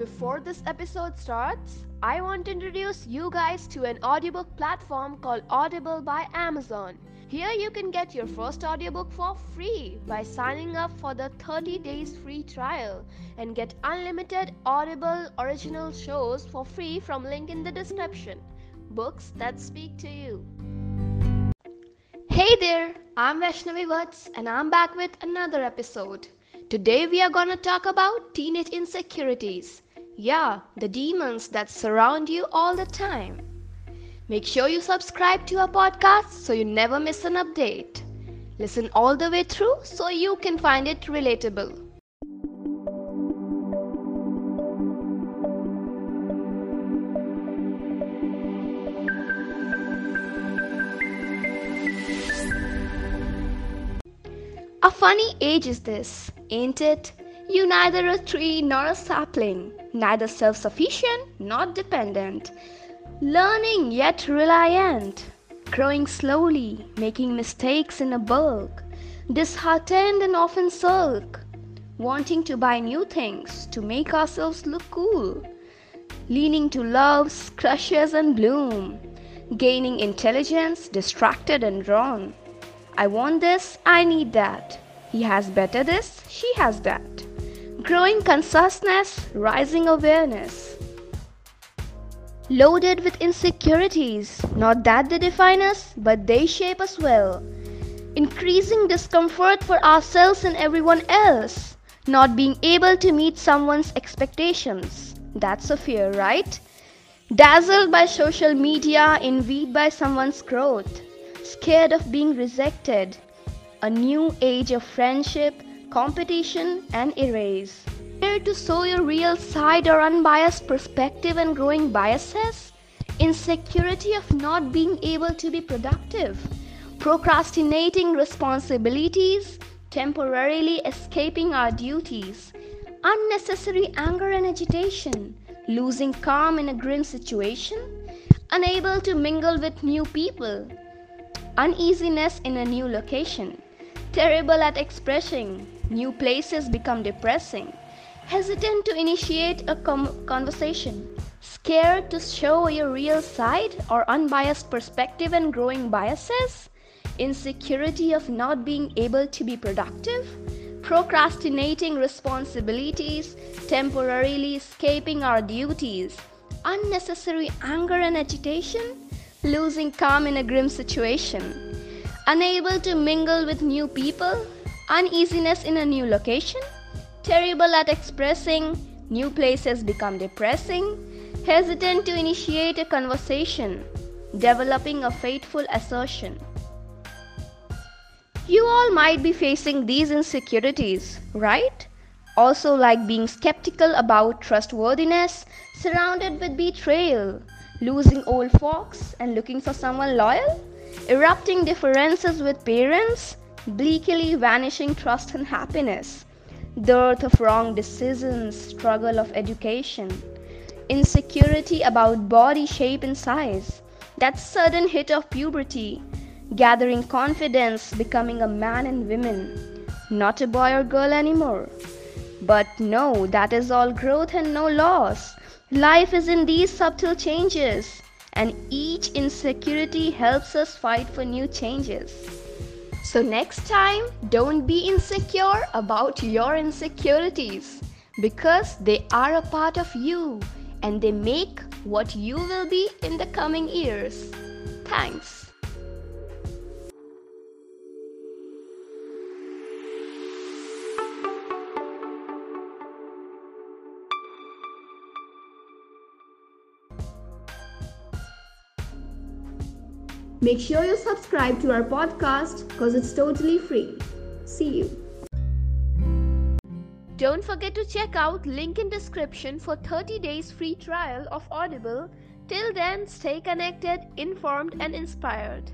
Before this episode starts, I want to introduce you guys to an audiobook platform called Audible by Amazon. Here you can get your first audiobook for free by signing up for the 30 days free trial and get unlimited Audible original shows for free from link in the description. Books that speak to you. Hey there, I'm Vaishnavi Vats and I'm back with another episode. Today we are gonna talk about teenage insecurities. Yeah, the demons that surround you all the time. Make sure you subscribe to our podcast so you never miss an update. Listen all the way through so you can find it relatable. A funny age is this, ain't it? You neither a tree nor a sapling, neither self sufficient nor dependent, learning yet reliant, growing slowly, making mistakes in a bulk, disheartened and often sulk, wanting to buy new things to make ourselves look cool, leaning to love's crushes and bloom, gaining intelligence, distracted and drawn. I want this, I need that. He has better this, she has that growing consciousness, rising awareness. Loaded with insecurities, not that they define us, but they shape us well. Increasing discomfort for ourselves and everyone else, not being able to meet someone's expectations. That's a fear, right? Dazzled by social media, envied by someone's growth, scared of being rejected. A new age of friendship competition, and erase. Dare to show your real side or unbiased perspective and growing biases? Insecurity of not being able to be productive, procrastinating responsibilities, temporarily escaping our duties, unnecessary anger and agitation, losing calm in a grim situation, unable to mingle with new people, uneasiness in a new location, terrible at expressing New places become depressing. Hesitant to initiate a com- conversation. Scared to show your real side or unbiased perspective and growing biases. Insecurity of not being able to be productive. Procrastinating responsibilities. Temporarily escaping our duties. Unnecessary anger and agitation. Losing calm in a grim situation. Unable to mingle with new people uneasiness in a new location, terrible at expressing, new places become depressing, hesitant to initiate a conversation, developing a faithful assertion. You all might be facing these insecurities, right? Also, like being skeptical about trustworthiness, surrounded with betrayal, losing old folks and looking for someone loyal, erupting differences with parents, bleakly vanishing trust and happiness, dearth of wrong decisions, struggle of education, insecurity about body shape and size, that sudden hit of puberty, gathering confidence, becoming a man and woman, not a boy or girl anymore. But no, that is all growth and no loss. Life is in these subtle changes, and each insecurity helps us fight for new changes. So, next time, don't be insecure about your insecurities because they are a part of you and they make what you will be in the coming years. Thanks. Make sure you subscribe to our podcast because it's totally free. See you. Don't forget to check out link in description for 30 days free trial of Audible. Till then, stay connected, informed and inspired.